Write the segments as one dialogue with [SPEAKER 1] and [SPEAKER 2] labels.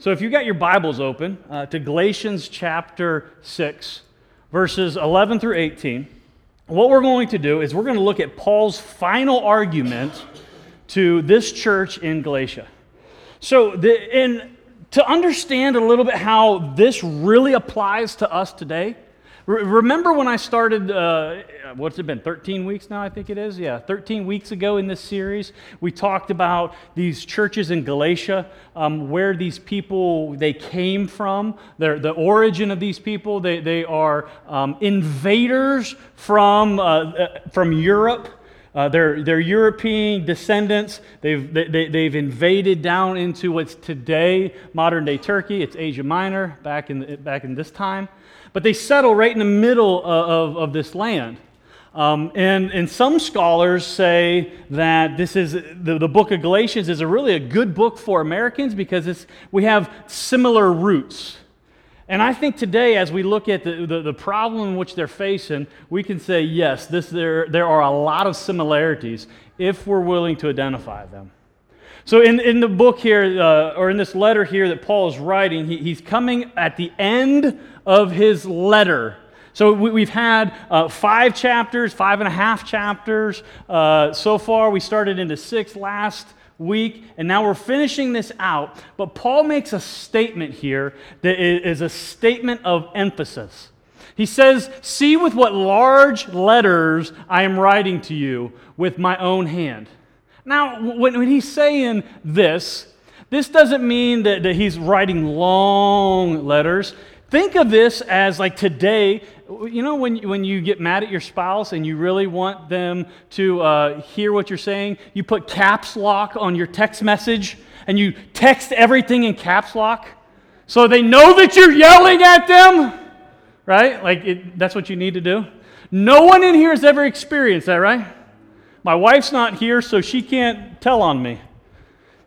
[SPEAKER 1] So if you've got your Bibles open uh, to Galatians chapter 6, verses 11 through 18, what we're going to do is we're going to look at Paul's final argument to this church in Galatia. So, the, in, to understand a little bit how this really applies to us today, remember when I started, uh, what's it been, 13 weeks now, I think it is? Yeah, 13 weeks ago in this series, we talked about these churches in Galatia, um, where these people, they came from, the origin of these people. They, they are um, invaders from, uh, uh from Europe. Uh, they're, they're European descendants. They've, they, they've invaded down into what's today modern day Turkey. It's Asia Minor back in, back in this time. But they settle right in the middle of, of, of this land. Um, and, and some scholars say that this is the, the book of Galatians is a really a good book for Americans because it's, we have similar roots. And I think today, as we look at the, the, the, problem which they're facing, we can say, yes, this, there, there are a lot of similarities if we're willing to identify them. So, in, in the book here, uh, or in this letter here that Paul is writing, he, he's coming at the end of his letter. So, we, have had uh, five chapters, five and a half chapters uh, so far. We started into six last week, and now we're finishing this out. But Paul makes a statement here that is a statement of emphasis. He says, See with what large letters I am writing to you with my own hand. Now, when, when he's saying this, this doesn't mean that, that he's writing long letters. Think of this as like today, you know, when, when you get mad at your spouse and you really want them to uh, hear what you're saying, you put caps lock on your text message and you text everything in caps lock so they know that you're yelling at them, right? Like it, that's what you need to do. No one in here has ever experienced that, right? My wife's not here, so she can't tell on me.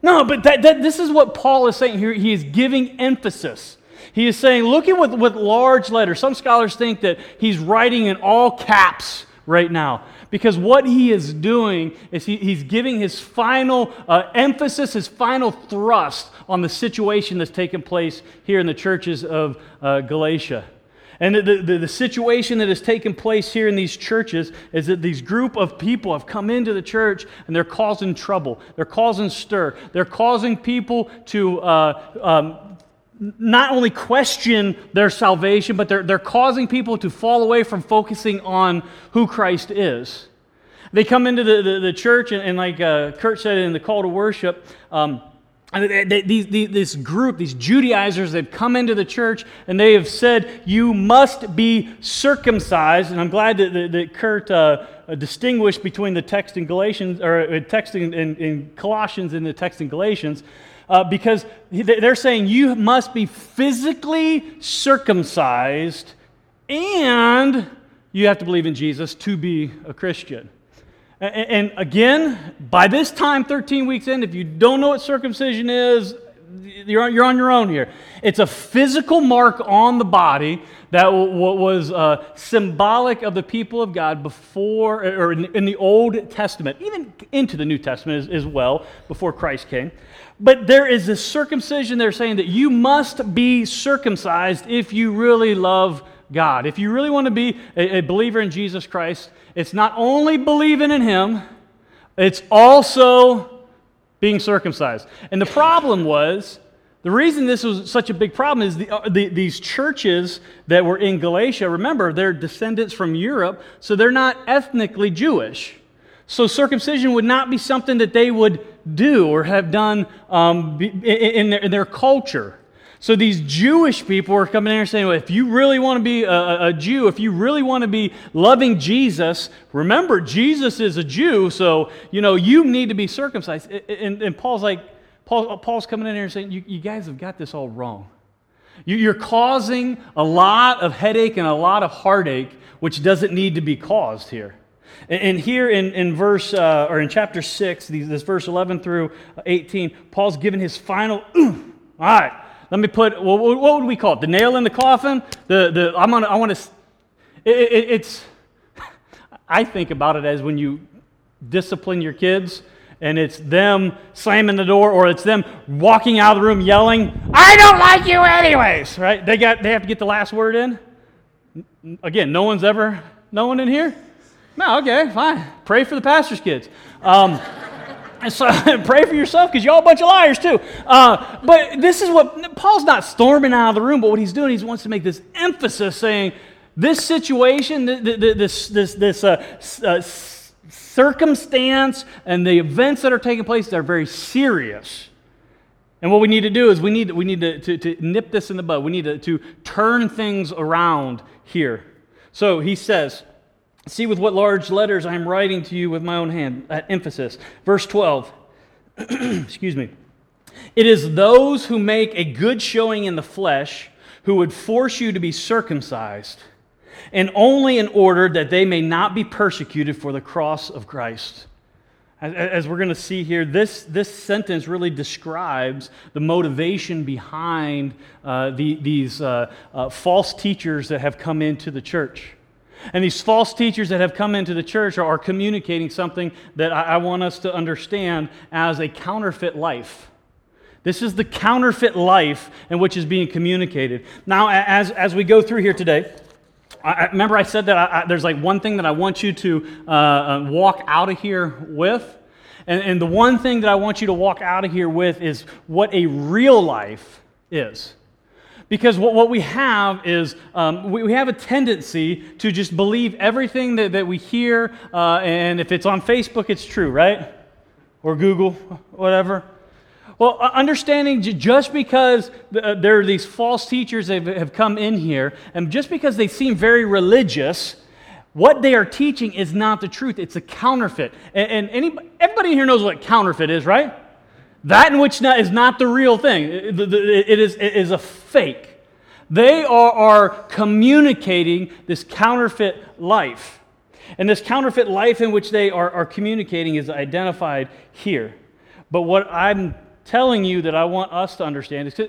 [SPEAKER 1] No, but that, that, this is what Paul is saying here. He is giving emphasis. He is saying, look at with, with large letters. Some scholars think that he's writing in all caps right now. Because what he is doing is he, he's giving his final uh, emphasis, his final thrust on the situation that's taken place here in the churches of uh, Galatia. And the, the, the, situation that has taken place here in these churches is that these group of people have come into the church and they're causing trouble. They're causing stir. They're causing people to uh, um, not only question their salvation, but they're, they're causing people to fall away from focusing on who Christ is. They come into the, the, the church, and, and like uh, Kurt said in the call to worship, um, this group, these Judaizers, they've come into the church and they have said, You must be circumcised. And I'm glad that, that, that Kurt uh, distinguished between the text in Galatians, or uh, text in, in, in Colossians and the text in Galatians uh, because they're saying you must be physically circumcised and you have to believe in Jesus to be a Christian. And again, by this time, 13 weeks in, if you don't know what circumcision is, you're on, your own here. It's a physical mark on the body that was uh, symbolic of the people of God before, or in, the Old Testament, even into the New Testament as, well, before Christ came. But there is this circumcision, they're saying that you must be circumcised if you really love God. If you really want to be a believer in Jesus Christ, it's not only believing in Him, it's also being circumcised. And the problem was, the reason this was such a big problem is the, uh, the, these churches that were in Galatia, remember, they're descendants from Europe, so they're not ethnically Jewish. So circumcision would not be something that they would do or have done um, in, their, in, their, culture. So these Jewish people are coming in and saying, well, if you really want to be a, a, Jew, if you really want to be loving Jesus, remember, Jesus is a Jew, so, you know, you need to be circumcised. And, and Paul's like, Paul, Paul's coming in here and saying, you, you guys have got this all wrong. You're causing a lot of headache and a lot of heartache, which doesn't need to be caused here. And here in, in verse, uh, or in chapter 6, this verse 11 through 18, Paul's given his final, all right, let me put, what, what would we call it? The nail in the coffin? The, the, I'm gonna, I want to, it, it, it's, I think about it as when you discipline your kids and it's them slamming the door or it's them walking out of the room yelling, I don't like you anyways, right? They, got, they have to get the last word in. Again, no one's ever, no one in here? No, okay, fine. Pray for the pastor's kids. Um, and so pray for yourself because y'all a bunch of liars too. Uh, but this is what Paul's not storming out of the room, but what he's doing, he wants to make this emphasis saying, this situation, this, this, this uh, uh, circumstance and the events that are taking place, they're very serious. And what we need to do is we need, we need to, to, to nip this in the bud. We need to, to turn things around here. So he says, See with what large letters I am writing to you with my own hand, at emphasis. Verse 12. Excuse me. It is those who make a good showing in the flesh who would force you to be circumcised and only in order that they may not be persecuted for the cross of Christ. As, we're going to see here, this, this sentence really describes the motivation behind uh, the, these uh, uh, false teachers that have come into the church. And these false teachers that have come into the church are, are communicating something that I, I want us to understand as a counterfeit life. This is the counterfeit life in which is being communicated. Now, as, as we go through here today, I, remember I said that I, I, there's like one thing that I want you to uh, uh, walk out of here with. And, and the one thing that I want you to walk out of here with is what a real life is. Because what, what we have is um, we, we, have a tendency to just believe everything that, that we hear, uh, and if it's on Facebook, it's true, right? Or Google, whatever. Well, understanding just because uh, there are these false teachers that have come in here, and just because they seem very religious, what they are teaching is not the truth. It's a counterfeit. And, anybody, everybody here knows what counterfeit is, right? That in which is not the real thing. It is, it is a fake. They are, are communicating this counterfeit life. And this counterfeit life in which they are, are communicating is identified here. But what I'm telling you that I want us to understand is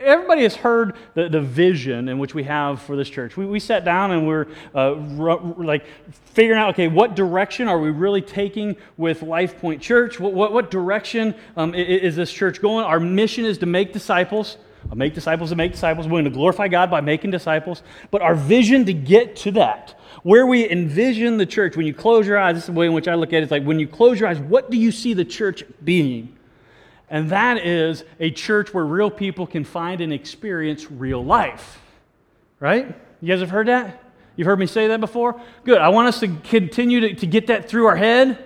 [SPEAKER 1] everybody has heard the, the vision in which we have for this church. We, we sat down and we're uh, like figuring out, okay, what direction are we really taking with Life Point Church? What, what, what direction um, is, is this church going? Our mission is to make disciples. Make disciples and make disciples. We're going to glorify God by making disciples. But our vision to get to that, where we envision the church, when you close your eyes, this is the way in which I look at it. It's like when you close your eyes, what do you see the church being? And that is a church where real people can find and experience real life. Right? You guys have heard that? You've heard me say that before? Good. I want us to continue to, to get that through our head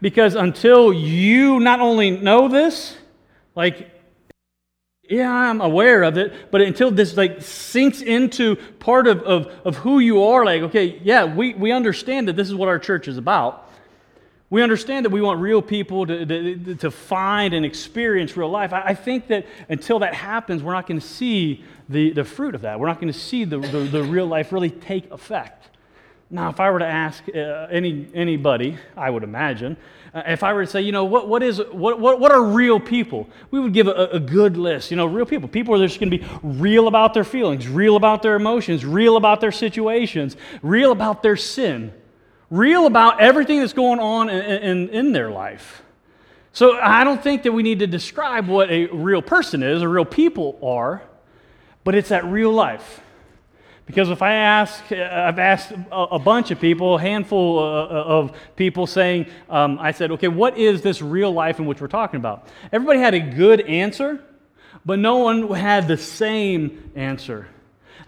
[SPEAKER 1] because until you not only know this, like, yeah, I'm aware of it, but until this like sinks into part of, of, of who you are, like, okay, yeah, we, we understand that this is what our church is about. We understand that we want real people to, to, to find and experience real life. I, I, think that until that happens, we're not going to see the, the fruit of that. We're not going to see the, the, the, real life really take effect. Now, if I were to ask uh, any, anybody, I would imagine, uh, if I were to say, you know, what, what, is, what, what, what are real people? We would give a, a good list. You know, real people. People are just going to be real about their feelings, real about their emotions, real about their situations, real about their sin real about everything that's going on in, in, in, their life. So I don't think that we need to describe what a real person is or real people are, but it's that real life. Because if I ask, I've asked a, bunch of people, a handful uh, uh, of people saying, um, I said, okay, what is this real life in which we're talking about? Everybody had a good answer, but no one had the same answer.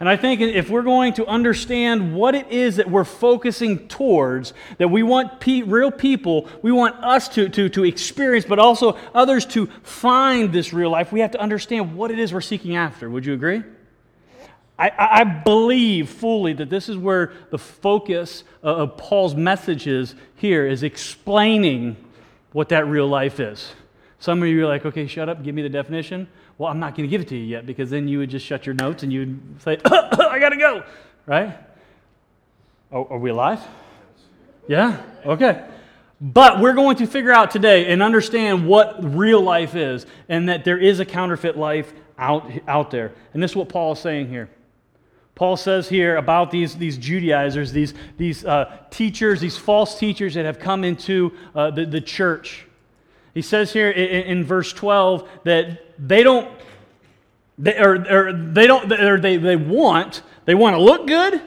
[SPEAKER 1] And I think if we're going to understand what it is that we're focusing towards, that we want pe- real people, we want us to, to, to experience, but also others to find this real life, we have to understand what it is we're seeking after. Would you agree? I, I believe fully that this is where the focus of Paul's messages here is explaining what that real life is. Some of you are like, okay, shut up, give me the definition. Well, I'm not going to give it to you yet because then you would just shut your notes and you would say, I got to go, right? Are, are we alive? Yeah? Okay. But we're going to figure out today and understand what real life is and that there is a counterfeit life out, out there. And this is what Paul is saying here. Paul says here about these, these Judaizers, these, these uh, teachers, these false teachers that have come into uh, the, the church. He says here in, in verse 12 that they don't, they, or, or they don't, or they, they want, they want to look good,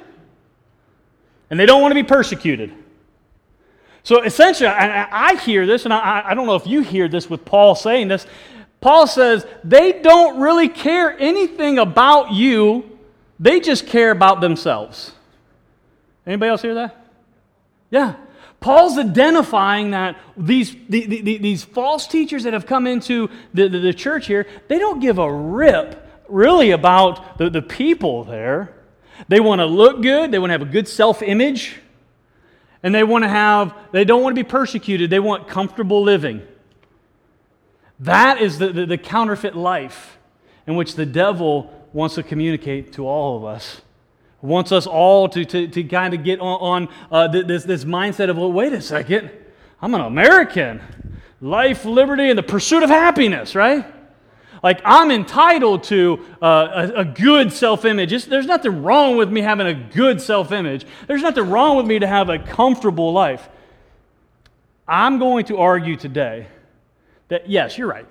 [SPEAKER 1] and they don't want to be persecuted. So essentially, I, I hear this, and I, I don't know if you hear this with Paul saying this. Paul says they don't really care anything about you, they just care about themselves. Anybody else hear that? Yeah. Paul's identifying that these, the, the, these false teachers that have come into the, the, the, church here, they don't give a rip really about the, the people there. They want to look good, they want to have a good self image, and they want to have, they don't want to be persecuted, they want comfortable living. That is the, the, the counterfeit life in which the devil wants to communicate to all of us wants us all to, to, to kind of get on, on uh, this, this mindset of, well, wait a second, I'm an American. Life, liberty, and the pursuit of happiness, right? Like, I'm entitled to uh, a, a, good self image. There's nothing wrong with me having a good self image. There's nothing wrong with me to have a comfortable life. I'm going to argue today that, yes, you're right.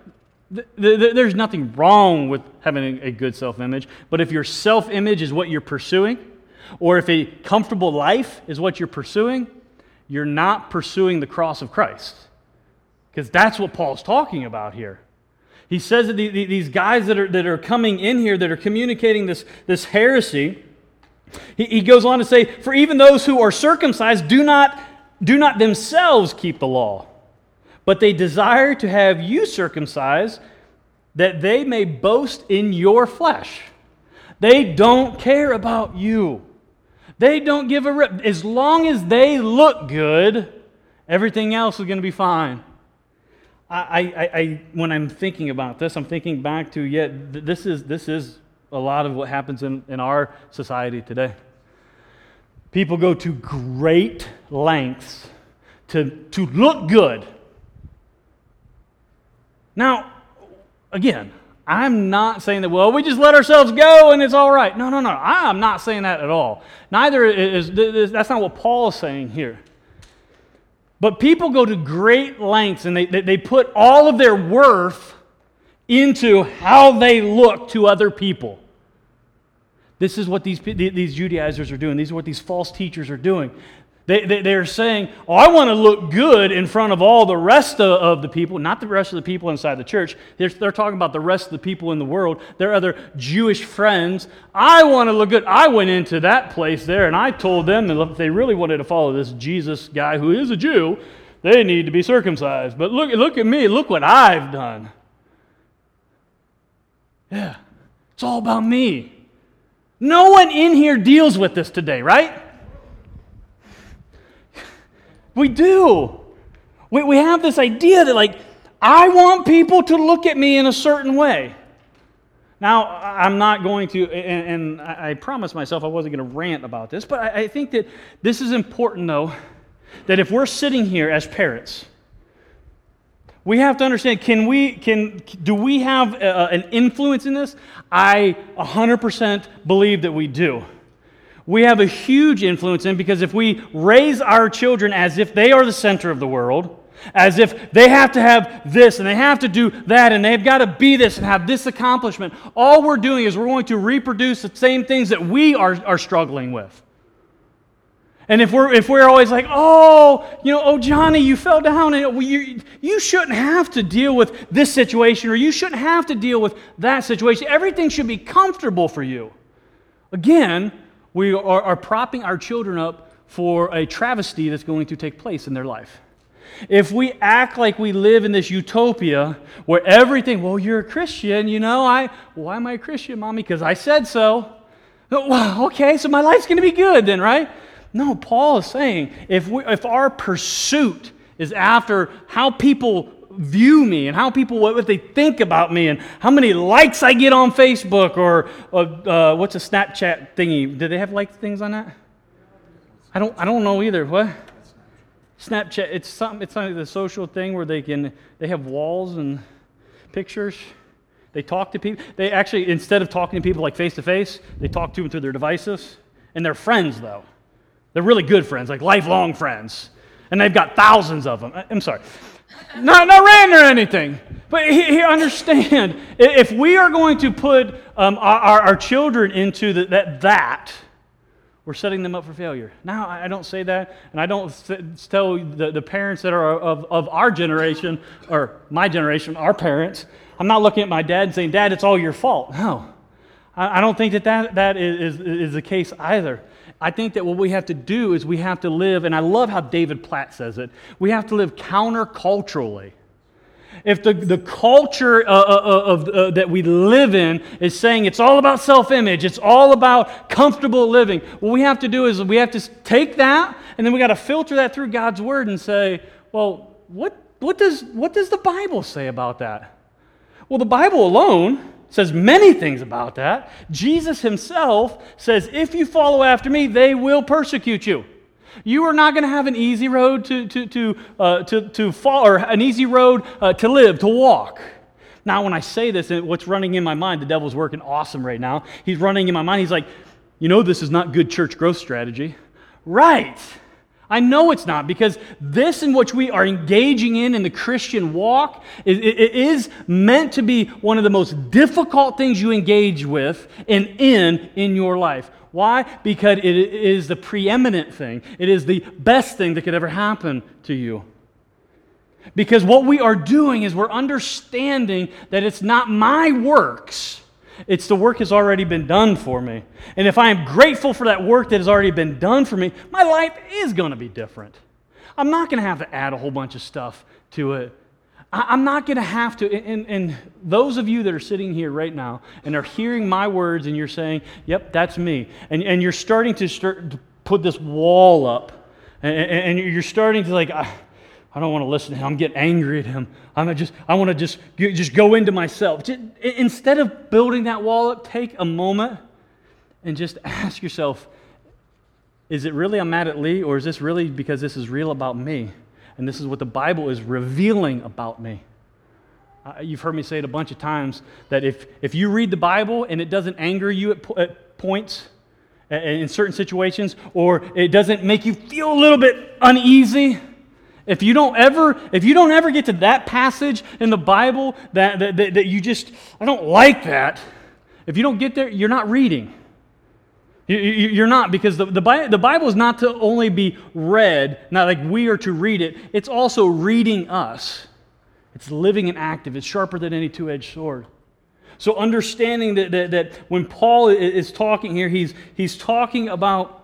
[SPEAKER 1] There's nothing wrong with having a good self image, but if your self image is what you're pursuing, or if a comfortable life is what you're pursuing, you're not pursuing the cross of Christ. Because that's what Paul's talking about here. He says that these guys that are, that are coming in here, that are communicating this, this heresy, he, he goes on to say, For even those who are circumcised do not, do not themselves keep the law but they desire to have you circumcised that they may boast in your flesh. They don't care about you. They don't give a rip. As long as they look good, everything else is going to be fine. I, I, I, when I'm thinking about this, I'm thinking back to, yeah, this is, this is a lot of what happens in, in our society today. People go to great lengths to, to look good now, again, I'm not saying that, well, we just let ourselves go and it's all right. No, no, no. I'm not saying that at all. Neither is, that's not what Paul is saying here. But people go to great lengths and they, they, they put all of their worth into how they look to other people. This is what these, these Judaizers are doing. These are what these false teachers are doing. They, they, they're saying, Oh, I want to look good in front of all the rest of, of, the people, not the rest of the people inside the church. They're, they're talking about the rest of the people in the world, their other Jewish friends. I want to look good. I went into that place there and I told them that if they really wanted to follow this Jesus guy who is a Jew, they need to be circumcised. But look, look at me. Look what I've done. Yeah, it's all about me. No one in here deals with this today, right? We do. We, we have this idea that, like, I want people to look at me in a certain way. Now, I'm not going to, and, and I promised myself I wasn't going to rant about this, but I, I think that this is important, though, that if we're sitting here as parents, we have to understand can we can do we have a, an influence in this i 100% believe that we do we have a huge influence in because if we raise our children as if they are the center of the world, as if they have to have this and they have to do that and they've got to be this and have this accomplishment, all we're doing is we're going to reproduce the same things that we are, are struggling with. And if we're, if we're always like, oh, you know, oh, Johnny, you fell down, and you, you shouldn't have to deal with this situation, or you shouldn't have to deal with that situation. Everything should be comfortable for you. Again, we are, are propping our children up for a travesty that's going to take place in their life. If we act like we live in this utopia where everything, well, you're a Christian, you know, I, why am I a Christian, mommy? Because I said so. Well, okay, so my life's going to be good then, right? No, Paul is saying if, we, if our pursuit is after how people view me and how people, what they think about me and how many likes I get on Facebook or, uh, what's a Snapchat thingy? Do they have like things on that? I don't, I don't know either. What? Snapchat, it's something, it's like the social thing where they can, they have walls and pictures. They talk to people. They actually, instead of talking to people like face to face, they talk to them through their devices. And they're friends, though. They're really good friends, like lifelong friends. And they've got thousands of them. I'm sorry. Not, not ran or anything. But he, he understand if we are going to put um, our, our, children into the, that that we're setting them up for failure. Now, I don't say that, and I don't tell the, the parents that are of, of our generation, or my generation, our parents, I'm not looking at my dad and saying, Dad, it's all your fault. No. I, I don't think that that, that is, is, is the case either. I think that what we have to do is we have to live, and I love how David Platt says it, we have to live counterculturally. If the, the culture uh, uh, uh, of, uh, that we live in is saying it's all about self image, it's all about comfortable living, what we have to do is we have to take that and then we got to filter that through God's word and say, well, what, what, does, what does the Bible say about that? Well, the Bible alone says many things about that. Jesus himself says, if you follow after me, they will persecute you. You are not going to have an easy road to, to, to, uh, to, to fall, or an easy road uh, to live, to walk. Now, when I say this, what's running in my mind, the devil's working awesome right now. He's running in my mind. He's like, you know, this is not good church growth strategy. Right. I know it's not because this in which we are engaging in in the Christian walk it, it is meant to be one of the most difficult things you engage with and in in your life. Why? Because it is the preeminent thing, it is the best thing that could ever happen to you. Because what we are doing is we're understanding that it's not my works, it's the work has already been done for me. And if I am grateful for that work that has already been done for me, my life is going to be different. I'm not going to have to add a whole bunch of stuff to it. I'm not going to have to. And, and, those of you that are sitting here right now and are hearing my words and you're saying, yep, that's me. And, and you're starting to, start to put this wall up. And, and you're starting to like, I, I don't want to listen to him. I'm getting angry at him. I'm just, I want to just, just go into myself. Just, instead of building that wall up, take a moment and just ask yourself, is it really I'm mad at Lee or is this really because this is real about me? and this is what the Bible is revealing about me. You've heard me say it a bunch of times that if, if you read the Bible and it doesn't anger you at, at points, in certain situations, or it doesn't make you feel a little bit uneasy, if you don't ever, if you don't ever get to that passage in the Bible that, that, that, that you just, I don't like that, if you don't get there, you're not reading. You're not, because the, the, Bible is not to only be read, not like we are to read it, it's also reading us. It's living and active, it's sharper than any two edged sword. So, understanding that, that, that, when Paul is talking here, he's, he's talking about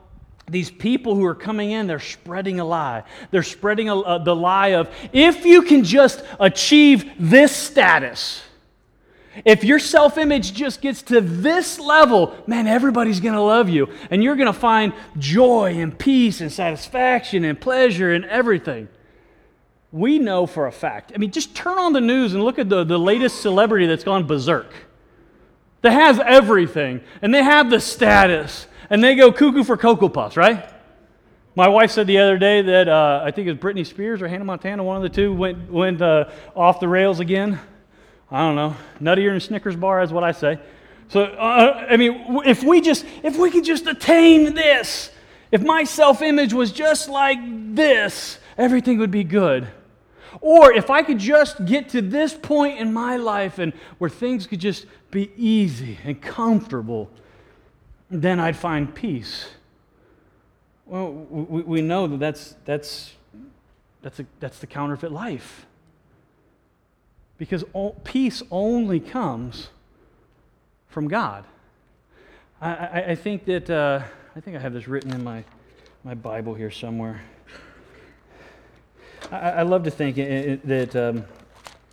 [SPEAKER 1] these people who are coming in, they're spreading a lie. They're spreading a, a, the lie of if you can just achieve this status, if your self image just gets to this level, man, everybody's going to love you. And you're going to find joy and peace and satisfaction and pleasure and everything. We know for a fact. I mean, just turn on the news and look at the, the latest celebrity that's gone berserk. That has everything, and they have the status, and they go cuckoo for Cocoa Puffs, right? My wife said the other day that uh, I think it was Britney Spears or Hannah Montana, one of the two, went, went uh, off the rails again. I don't know, nuttier than Snickers bar is what I say. So, uh, I mean, if we just, if we could just attain this, if my self image was just like this, everything would be good. Or if I could just get to this point in my life and where things could just be easy and comfortable, then I'd find peace. Well, we, we know that that's, that's, that's, a, that's the counterfeit life because all, peace only comes from God. I, I, I think that, uh, I think I have this written in my, my Bible here somewhere. I, I love to think that um,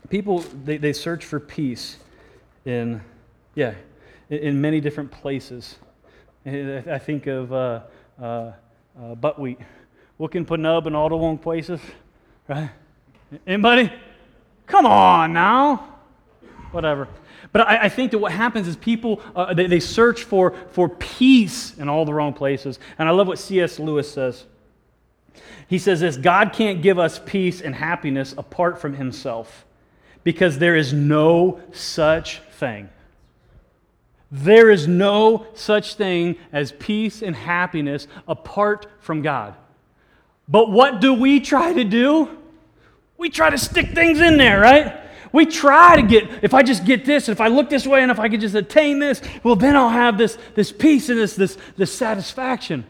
[SPEAKER 1] people, they, they search for peace in, yeah, in many different places. I think of uh, uh, uh, buckwheat. Looking for nub in all the wrong places, right? Anybody? Come on now. Whatever. But I, I, think that what happens is people, uh, they, they search for, for peace in all the wrong places. And I love what C.S. Lewis says. He says this God can't give us peace and happiness apart from himself because there is no such thing. There is no such thing as peace and happiness apart from God. But what do we try to do? We try to stick things in there, right? We try to get, if I just get this, if I look this way, and if I could just attain this, well, then I'll have this, this peace and this, this, this satisfaction.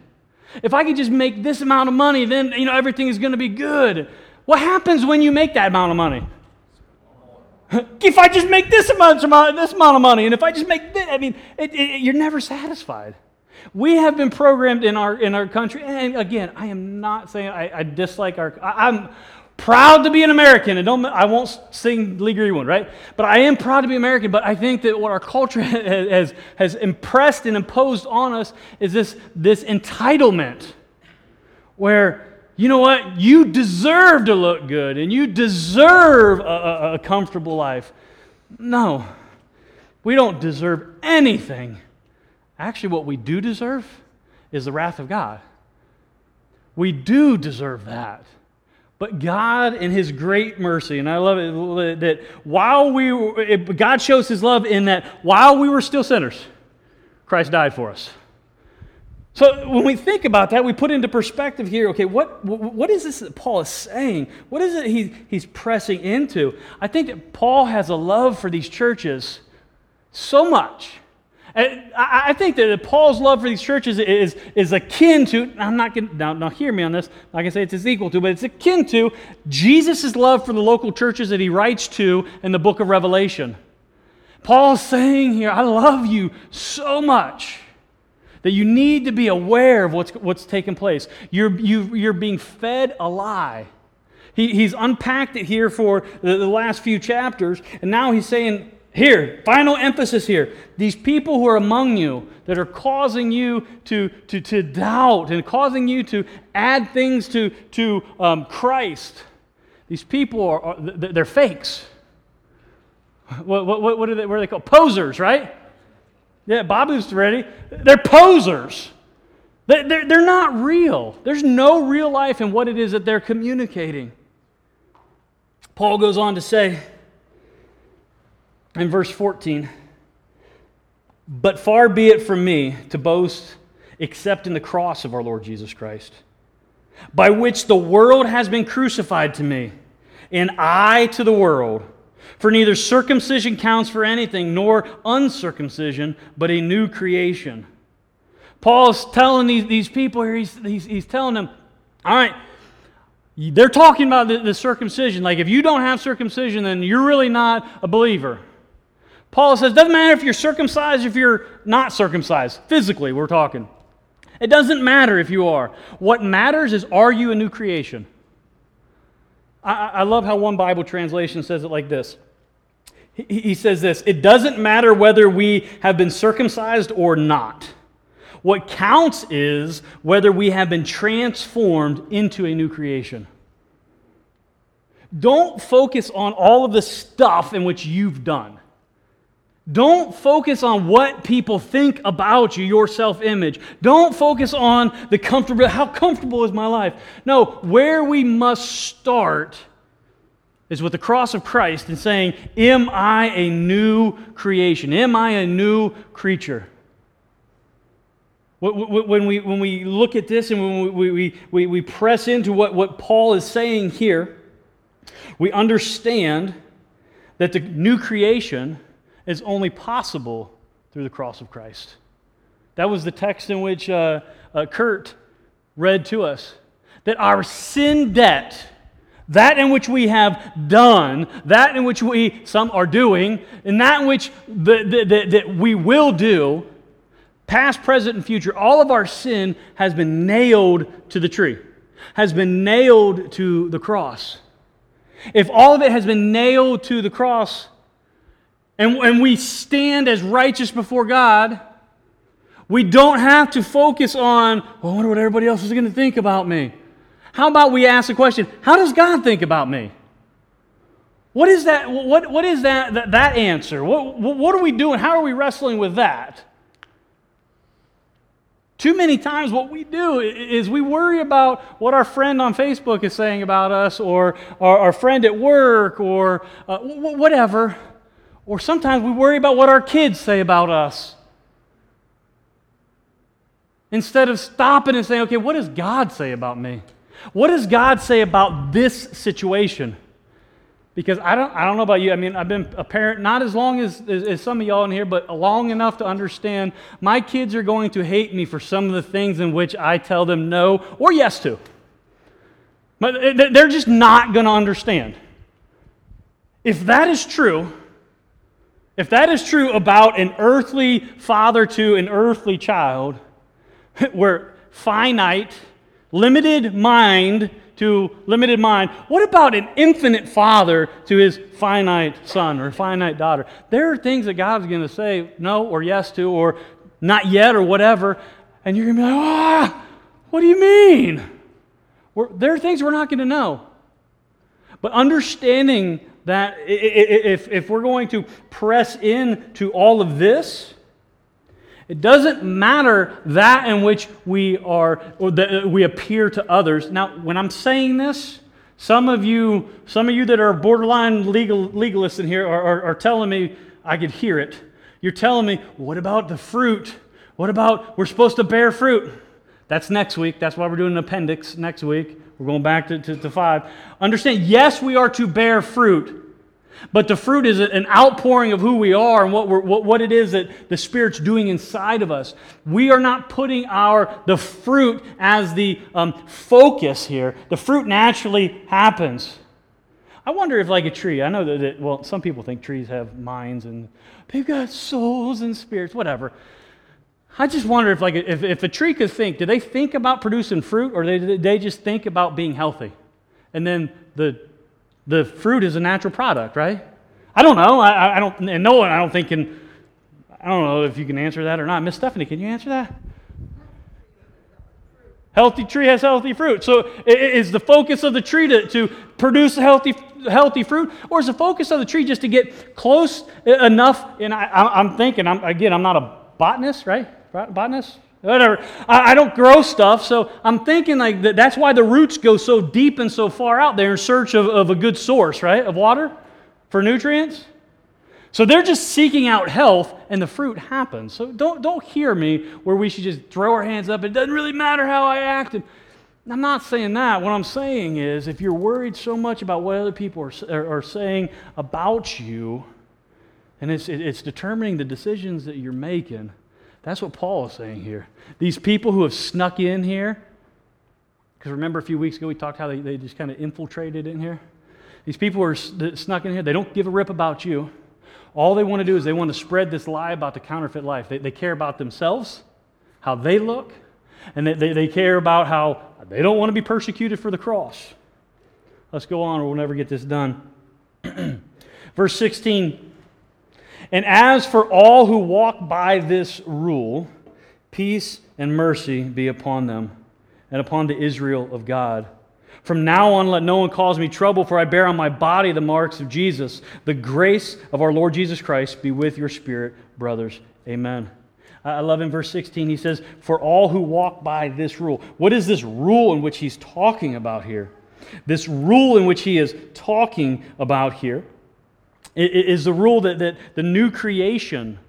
[SPEAKER 1] If I could just make this amount of money, then you know everything is going to be good. What happens when you make that amount of money? if I just make this amount, of this amount of money, and if I just make this, I mean, it, it, you're never satisfied. We have been programmed in our in our country, and again, I am not saying I, I dislike our. I, I'm proud to be an American, and don't I won't sing Lee Greenwood, right? But I am proud to be American. But I think that what our culture has has impressed and imposed on us is this this entitlement, where you know what? You deserve to look good and you deserve a, a, a, comfortable life. No, we don't deserve anything. Actually, what we do deserve is the wrath of God. We do deserve that. But God, in His great mercy, and I love it that while we, were, God shows His love in that while we were still sinners, Christ died for us. So when we think about that, we put into perspective here, okay, what, what is this that Paul is saying? What is it he, he's pressing into? I think that Paul has a love for these churches so much. And I think that Paul's love for these churches is, is akin to, I'm not going to, now, now hear me on this, I'm not going to say it's equal to, but it's akin to Jesus' love for the local churches that he writes to in the book of Revelation. Paul's saying here, I love you so much that you need to be aware of what's, what's taking place. You're, you, you're being fed a lie. He, he's unpacked it here for the, the last few chapters, and now he's saying, here, final emphasis here. These people who are among you that are causing you to, to, to doubt and causing you to add things to, to um, Christ, these people are, are, they're fakes. What, what, what, are they, what are they called? Posers, right? Yeah, Babu's ready. They're posers. They're, they're not real. There's no real life in what it is that they're communicating. Paul goes on to say in verse 14, But far be it from me to boast except in the cross of our Lord Jesus Christ, by which the world has been crucified to me, and I to the world. For neither circumcision counts for anything, nor uncircumcision, but a new creation. Paul's telling these, these people here, he's, he's, he's telling them, all right, they're talking about the, the, circumcision. Like, if you don't have circumcision, then you're really not a believer. Paul says, doesn't matter if you're circumcised, if you're not circumcised. Physically, we're talking. It doesn't matter if you are. What matters is, are you a new creation? I, I love how one Bible translation says it like this. He, he says this It doesn't matter whether we have been circumcised or not. What counts is whether we have been transformed into a new creation. Don't focus on all of the stuff in which you've done. Don't focus on what people think about you, your self image. Don't focus on the comfortable, how comfortable is my life? No, where we must start is with the cross of Christ and saying, Am I a new creation? Am I a new creature? When we, when we look at this and when we, we, we, we press into what, what Paul is saying here, we understand that the new creation is only possible through the cross of Christ. That was the text in which uh, uh, Kurt read to us that our sin debt, that in which we have done, that in which we, some are doing, and that in which the, the, the, that we will do, past, present, and future, all of our sin has been nailed to the tree, has been nailed to the cross. If all of it has been nailed to the cross, and, and we stand as righteous before God, we don't have to focus on, well, I wonder what everybody else is going to think about me. How about we ask the question, how does God think about me? What is that, what, what is that, that, that answer? What, what are we doing? How are we wrestling with that? Too many times, what we do is we worry about what our friend on Facebook is saying about us, or our, friend at work, or uh, whatever. Or sometimes we worry about what our kids say about us. Instead of stopping and saying, okay, what does God say about me? What does God say about this situation? Because I don't, I don't know about you. I mean, I've been a parent not as long as, as, as, some of y'all in here, but long enough to understand my kids are going to hate me for some of the things in which I tell them no or yes to. But they're just not going to understand. If that is true, if that is true about an earthly father to an earthly child, where finite, limited mind to limited mind. What about an infinite father to his finite son or finite daughter? There are things that God's going to say no or yes to or not yet or whatever, and you're going to be like, ah, what do you mean? We're, there are things we're not going to know. But understanding that if, if we're going to press into all of this, it doesn't matter that in which we are or that uh, we appear to others. Now, when I'm saying this, some of you, some of you that are borderline legal, legalists in here are, are, are telling me, I could hear it. You're telling me, what about the fruit? What about we're supposed to bear fruit? That's next week. That's why we're doing an appendix next week. We're going back to, to, to five. Understand, yes, we are to bear fruit. But the fruit is an outpouring of who we are and what, what, what it is that the Spirit's doing inside of us. We are not putting our, the fruit as the um, focus here. The fruit naturally happens. I wonder if, like a tree, I know that, that, well, some people think trees have minds and they've got souls and spirits, whatever. I just wonder if, like, if, if a tree could think, do they think about producing fruit or do they just think about being healthy? And then the the fruit is a natural product, right? I don't know. I, I don't, and no one, I don't think can, I don't know if you can answer that or not. Miss Stephanie, can you answer that? Healthy tree has healthy fruit. So is the focus of the tree to, to produce healthy, healthy fruit? Or is the focus of the tree just to get close enough? And I, am thinking, I'm, again, I'm not a botanist, right? Botanist? whatever. I, I, don't grow stuff, so I'm thinking like that, that's why the roots go so deep and so far out there in search of, of a good source, right, of water for nutrients. So they're just seeking out health, and the fruit happens. So don't, don't hear me where we should just throw our hands up. It doesn't really matter how I act. And I'm not saying that. What I'm saying is if you're worried so much about what other people are, are, are saying about you, and it's, it's determining the decisions that you're making, that's what Paul is saying here. These people who have snuck in here, because remember a few weeks ago we talked how they, they just kind of infiltrated in here? These people who are snuck in here, they don't give a rip about you. All they want to do is they want to spread this lie about the counterfeit life. They, they care about themselves, how they look, and they, they, they care about how they don't want to be persecuted for the cross. Let's go on, or we'll never get this done. Verse 16 and as for all who walk by this rule, peace and mercy be upon them and upon the Israel of God. From now on, let no one cause me trouble, for I bear on my body the marks of Jesus. The grace of our Lord Jesus Christ be with your spirit, brothers. Amen. I love in verse 16, he says, For all who walk by this rule. What is this rule in which he's talking about here? This rule in which he is talking about here is the rule that, that the new creation,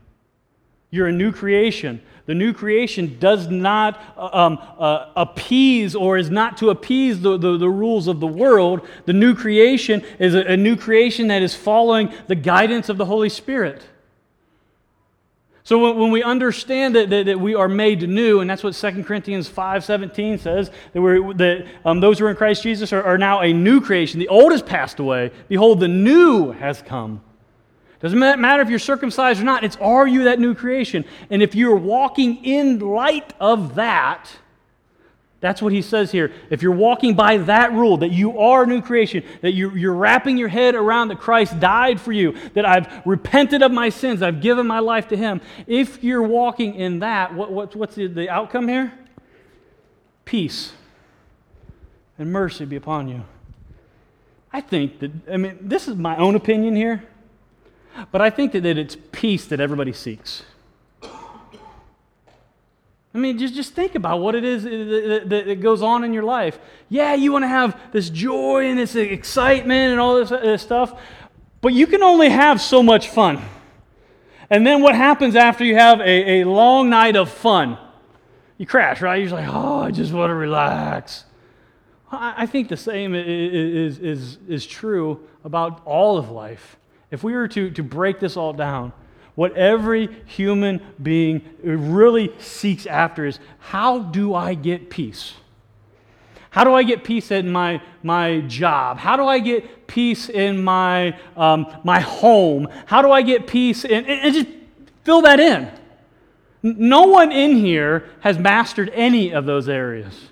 [SPEAKER 1] you're a new creation. The new creation does not uh, um, uh, appease or is not to appease the, the, the, rules of the world. The new creation is a, a new creation that is following the guidance of the Holy Spirit. So when, when we understand that, that, that, we are made new, and that's what 2 Corinthians 5.17 says, that, we're, that um, those who are in Christ Jesus are, are now a new creation. The old has passed away. Behold, the new has come. Doesn't matter if you're circumcised or not, it's are you that new creation? And if you're walking in light of that, that's what he says here. If you're walking by that rule, that you are a new creation, that you, are wrapping your head around that Christ died for you, that I've repented of my sins, I've given my life to him, if you're walking in that, what, what, what's the, the outcome here? Peace and mercy be upon you. I think that, I mean, this is my own opinion here, but I think that, that it's peace that everybody seeks. I mean, just, just think about what it is that, that, goes on in your life. Yeah, you want to have this joy and this excitement and all this, uh, this stuff, but you can only have so much fun. And then what happens after you have a, a long night of fun? You crash, right? You're like, oh, I just want to relax. I think the same is, is, is true about all of life. If we were to, to break this all down, what every human being really seeks after is how do I get peace? How do I get peace in my, my job? How do I get peace in my, um, my home? How do I get peace in, and, and just fill that in. No one in here has mastered any of those areas.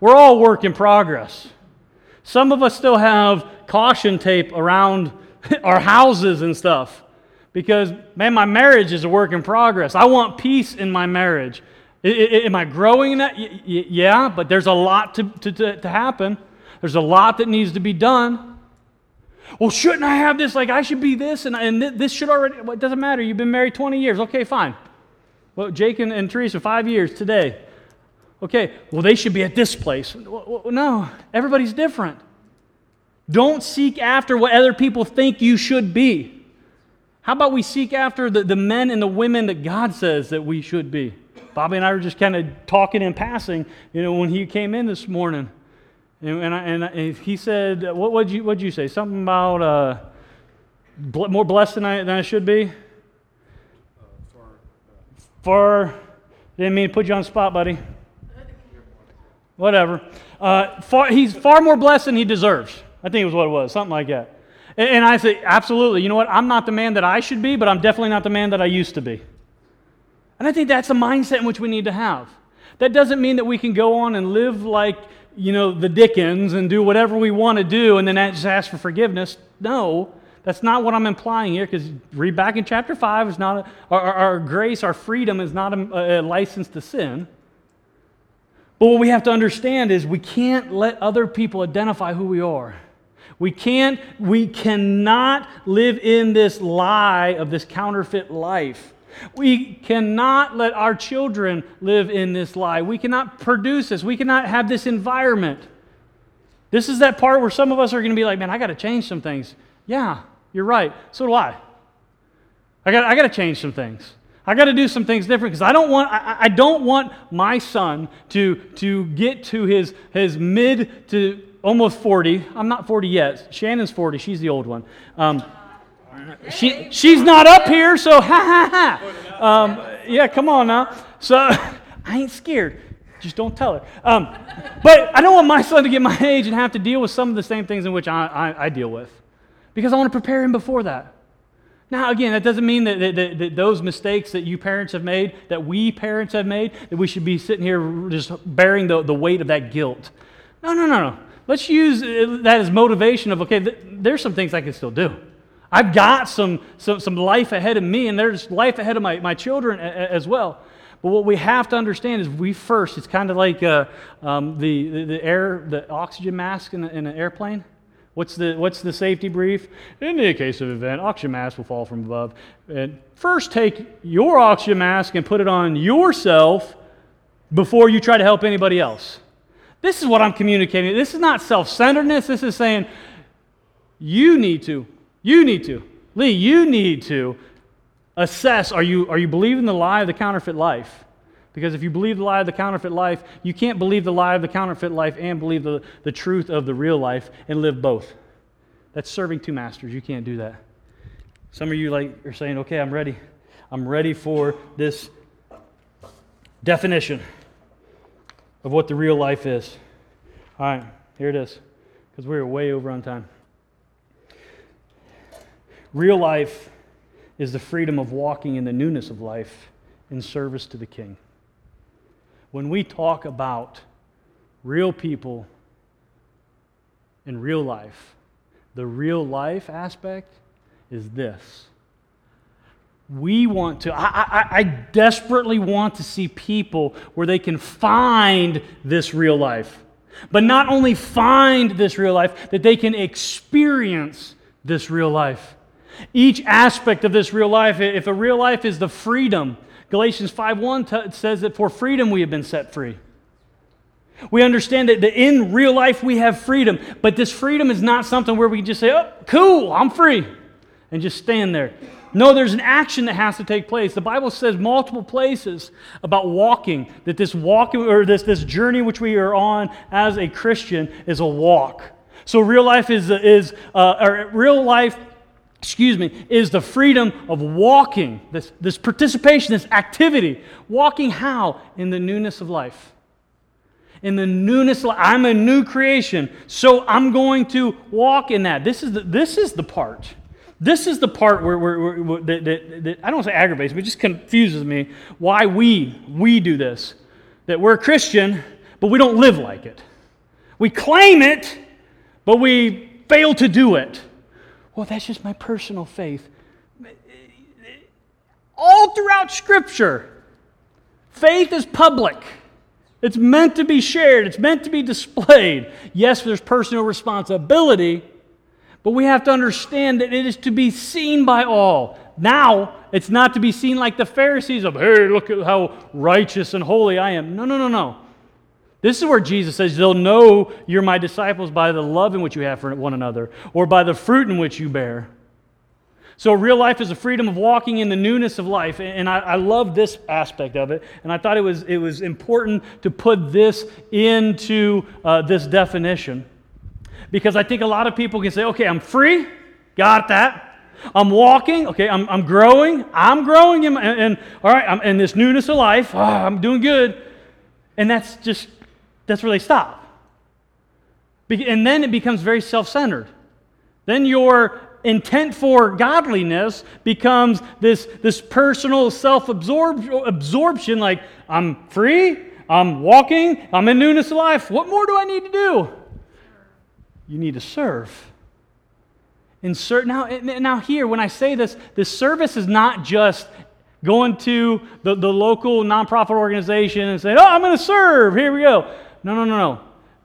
[SPEAKER 1] We're all work in progress. Some of us still have caution tape around our houses and stuff because, man, my marriage is a work in progress. I want peace in my marriage. Am I growing in that? Yeah, but there's a lot to, to, to happen. There's a lot that needs to be done. Well, shouldn't I have this? Like, I should be this, and, and this should already. Well, it doesn't matter. You've been married 20 years. Okay, fine. Well, Jake and, and Teresa, five years today. Okay, well, they should be at this place. Well, no, everybody's different. Don't seek after what other people think you should be. How about we seek after the, the men and the women that God says that we should be? Bobby and I were just kind of talking in passing, you know, when he came in this morning. And, and, I, and he said, what would you, what'd you say? Something about uh, bl- more blessed than I, than I should be? Uh, far, didn't mean to put you on the spot, buddy. Whatever. Uh, far, he's far more blessed than he deserves. I think it was what it was, something like that. And, I say, absolutely. You know what? I'm not the man that I should be, but I'm definitely not the man that I used to be. And I think that's the mindset in which we need to have. That doesn't mean that we can go on and live like, you know, the Dickens and do whatever we want to do and then just ask for forgiveness. No, that's not what I'm implying here because read back in chapter 5, it's not a, our, our, grace, our freedom is not a, a license to sin. But what we have to understand is we can't let other people identify who we are. We can't, we cannot live in this lie of this counterfeit life. We cannot let our children live in this lie. We cannot produce this. We cannot have this environment. This is that part where some of us are going to be like, man, I got to change some things. Yeah, you're right. So do I. I got, I got to change some things. I got to do some things different because I don't want I, I, don't want my son to to get to his his mid to almost 40. I'm not 40 yet. Shannon's 40. She's the old one. Um, she, she's not up here, so ha ha ha. Um, yeah, come on now. So I ain't scared. Just don't tell her. Um, but I don't want my son to get my age and have to deal with some of the same things in which I, I, I deal with because I want to prepare him before that. Now, again, that doesn't mean that, that, that, those mistakes that you parents have made, that we parents have made, that we should be sitting here just bearing the, the weight of that guilt. No, no, no, no. Let's use that as motivation of, okay, th- there's some things I can still do. I've got some, some, some life ahead of me, and there's life ahead of my, my children a, a, as well. But what we have to understand is we first, it's kind of like uh, um, the, the, the, air, the oxygen mask in, in an airplane. What's the, what's the safety brief? In the case of event, oxygen mask will fall from above. And first, take your oxygen mask and put it on yourself before you try to help anybody else. This is what I'm communicating. This is not self centeredness. This is saying, you need to you need to. Lee, you need to assess are you, are you believing the lie of the counterfeit life? Because if you believe the lie of the counterfeit life, you can't believe the lie of the counterfeit life and believe the, the truth of the real life and live both. That's serving two masters. You can't do that. Some of you like are saying, okay, I'm ready. I'm ready for this definition of what the real life is. All right, here it is, because we're way over on time. Real life is the freedom of walking in the newness of life in service to the King. When we talk about real people in real life, the real life aspect is this. We want to, I, I, I, desperately want to see people where they can find this real life. But not only find this real life, that they can experience this real life. Each aspect of this real life, if a real life is the freedom, Galatians 5:1 t- says that for freedom we have been set free. We understand that in real life we have freedom, but this freedom is not something where we just say, "Oh, cool, I'm free," and just stand there. No, there's an action that has to take place. The Bible says multiple places about walking, that this walk or this, this journey which we are on as a Christian is a walk. So real life is, is uh, or real life, excuse me, is the freedom of walking, this, this participation, this activity. Walking how? In the newness of life in the newness. I'm a new creation, so I'm going to walk in that. This is the, this is the part. This is the part where, where, where that, that, that, I don't say aggravates, but it just confuses me why we we do this. That we're a Christian, but we don't live like it. We claim it, but we fail to do it. Well, that's just my personal faith. All throughout Scripture, faith is public. It's meant to be shared, it's meant to be displayed. Yes, there's personal responsibility, but we have to understand that it is to be seen by all. Now, it's not to be seen like the Pharisees of, hey, look at how righteous and holy I am. No, no, no, no. This is where Jesus says, They'll know you're my disciples by the love in which you have for one another, or by the fruit in which you bear. So, real life is a freedom of walking in the newness of life. And I, I, love this aspect of it. And I thought it was, it was important to put this into uh, this definition. Because I think a lot of people can say, okay, I'm free, got that. I'm walking, okay, I'm, I'm growing, I'm growing, in, and, and all right, I'm in this newness of life, oh, I'm doing good. And that's just, that's where they stop. And then it becomes very self centered. Then you're intent for godliness becomes this, this personal self absorption like, I'm free, I'm walking, I'm in newness of life. What more do I need to do? You need to serve. Insert now, now here, when I say this, this service is not just going to the, the local nonprofit organization and saying, Oh, I'm going to serve. Here we go. No, no, no, no.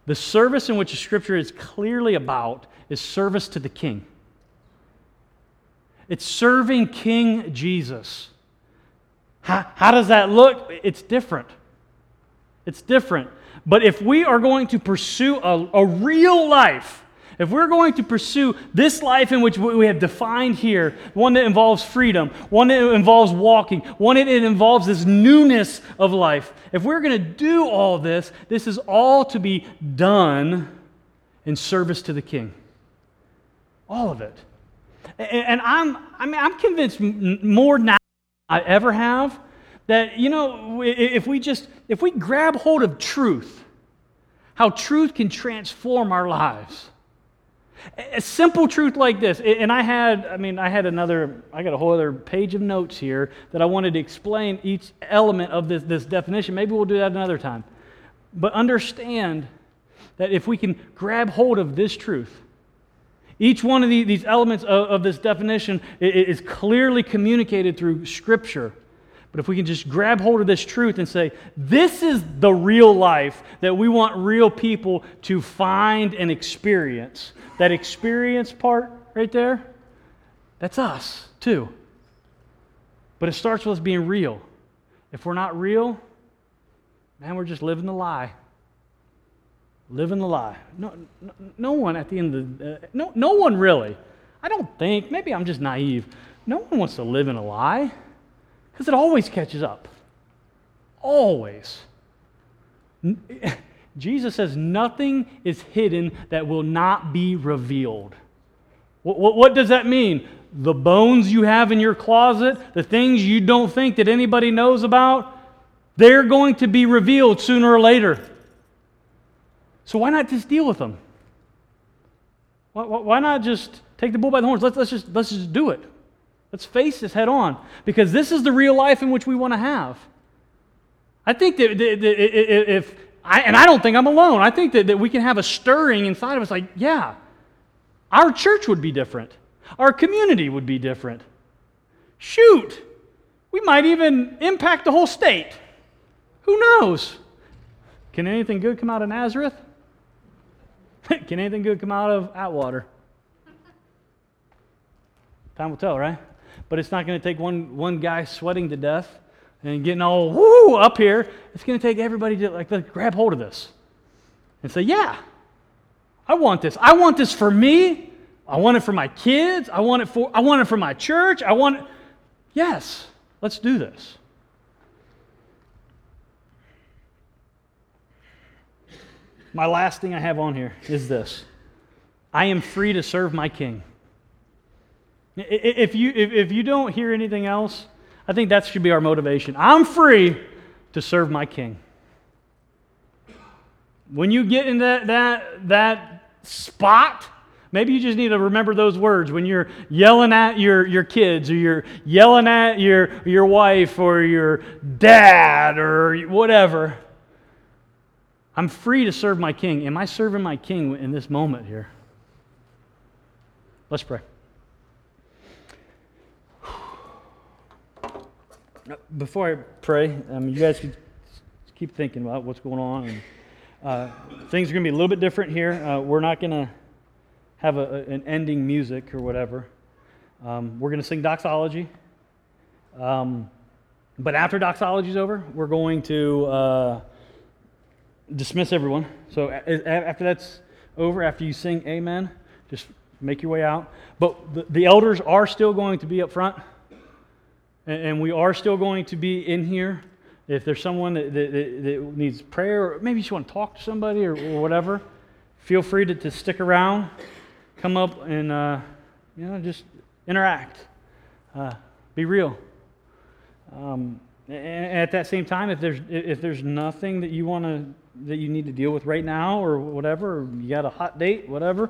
[SPEAKER 1] The service in which the scripture is clearly about is service to the king. It's serving King Jesus. How, how does that look? It's different. It's different. But if we are going to pursue a, a real life, if we're going to pursue this life in which we have defined here, one that involves freedom, one that involves walking, one that involves this newness of life, if we're going to do all this, this is all to be done in service to the King. All of it. And I'm, I mean, I'm convinced more now than I ever have that, you know, if we just, if we grab hold of truth, how truth can transform our lives. A simple truth like this, and I had, I mean, I had another, I got a whole other page of notes here that I wanted to explain each element of this, this definition. Maybe we'll do that another time. But understand that if we can grab hold of this truth, each one of these elements of, of this definition is clearly communicated through Scripture. But if we can just grab hold of this truth and say, this is the real life that we want real people to find and experience, that experience part right there, that's us too. But it starts with us being real. If we're not real, man, we're just living the lie living the lie. No, no, no, one at the end of the, uh, no, no one really. I don't think, maybe I'm just naive. No one wants to live in a lie because it always catches up. Always. Jesus says nothing is hidden that will not be revealed. What, what, what, does that mean? The bones you have in your closet, the things you don't think that anybody knows about, they're going to be revealed sooner or later. So why not just deal with them? Why, why not just take the bull by the horns? Let's, let's, just, let's just do it. Let's face this head on because this is the real life in which we want to have. I think that, if, I, and I don't think I'm alone, I think that, that we can have a stirring inside of us like, yeah, our church would be different, our community would be different. Shoot, we might even impact the whole state. Who knows? Can anything good come out of Nazareth? Can anything good come out of Atwater? Time will tell, right? But it's not going to take one, one guy sweating to death and getting all woo up here. It's going to take everybody to like grab hold of this and say, "Yeah, I want this. I want this for me. I want it for my kids. I want it for, I want it for my church. I want it. Yes, let's do this. My last thing I have on here is this I am free to serve my king. If you, if, if you don't hear anything else, I think that should be our motivation. I'm free to serve my king. When you get in that, that, that spot, maybe you just need to remember those words when you're yelling at your, your kids or you're yelling at your, your wife or your dad or whatever. I'm free to serve my king. Am I serving my king in this moment here? Let's pray. Before I pray, um, you guys can keep thinking about what's going on. And, uh, things are going to be a little bit different here. Uh, we're not going to have a, an ending music or whatever. Um, we're going to sing doxology. Um, but after doxology is over, we're going to. Uh, dismiss everyone. So after that's over, after you sing amen, just make your way out. But the, the elders are still going to be up front, and, we are still going to be in here. If there's someone that, that, that needs prayer, or maybe you want to talk to somebody or, or whatever, feel free to, to, stick around, come up and uh, you know just interact, uh, be real. Um, and at that same time, if there's if there's nothing that you want to that you need to deal with right now or whatever, or you got a hot date, whatever,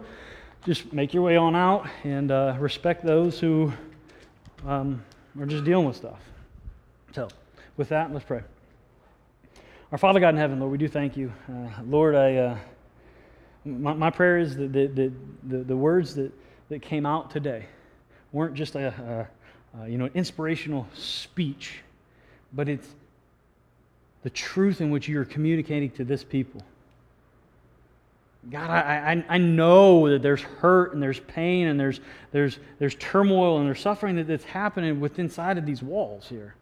[SPEAKER 1] just make your way on out and uh, respect those who um, are just dealing with stuff. So, with that, let's pray. Our Father God in heaven, Lord, we do thank you. Uh, Lord, I, uh, my, my, prayer is that the, the, the, words that, that came out today weren't just a, a, a you know, inspirational speech, but it's the truth in which you are communicating to this people. God, I, I, I know that there's hurt and there's pain and there's, there's, there's turmoil and there's suffering that, that's happening within inside of these walls here.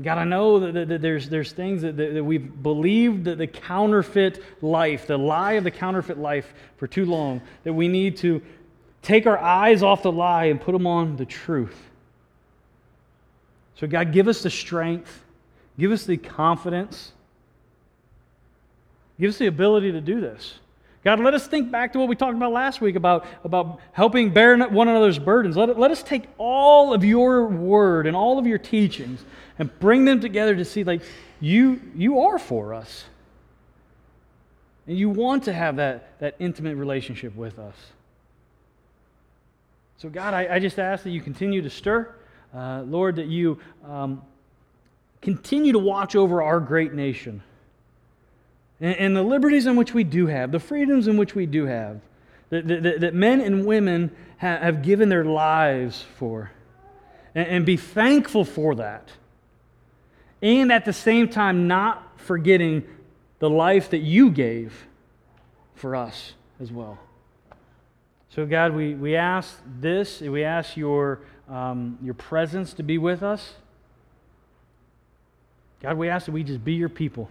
[SPEAKER 1] God, I know that, that, that there's, there's things that, that, that, we've believed that the counterfeit life, the lie of the counterfeit life for too long, that we need to take our eyes off the lie and put them on the truth. So, God, give us the strength Give us the confidence. Give us the ability to do this. God, let us think back to what we talked about last week about, about helping bear one another's burdens. Let, let us take all of your word and all of your teachings and bring them together to see, like, you, you are for us. And you want to have that, that intimate relationship with us. So, God, I, I just ask that you continue to stir. Uh, Lord, that you um, continue to watch over our great nation and, and the liberties in which we do have, the freedoms in which we do have, that, that, that men and women have, have given their lives for. And, and be thankful for that. And at the same time, not forgetting the life that you gave for us as well. So, God, we, we ask this, we ask your, um, your presence to be with us. God, we ask that we just be your people.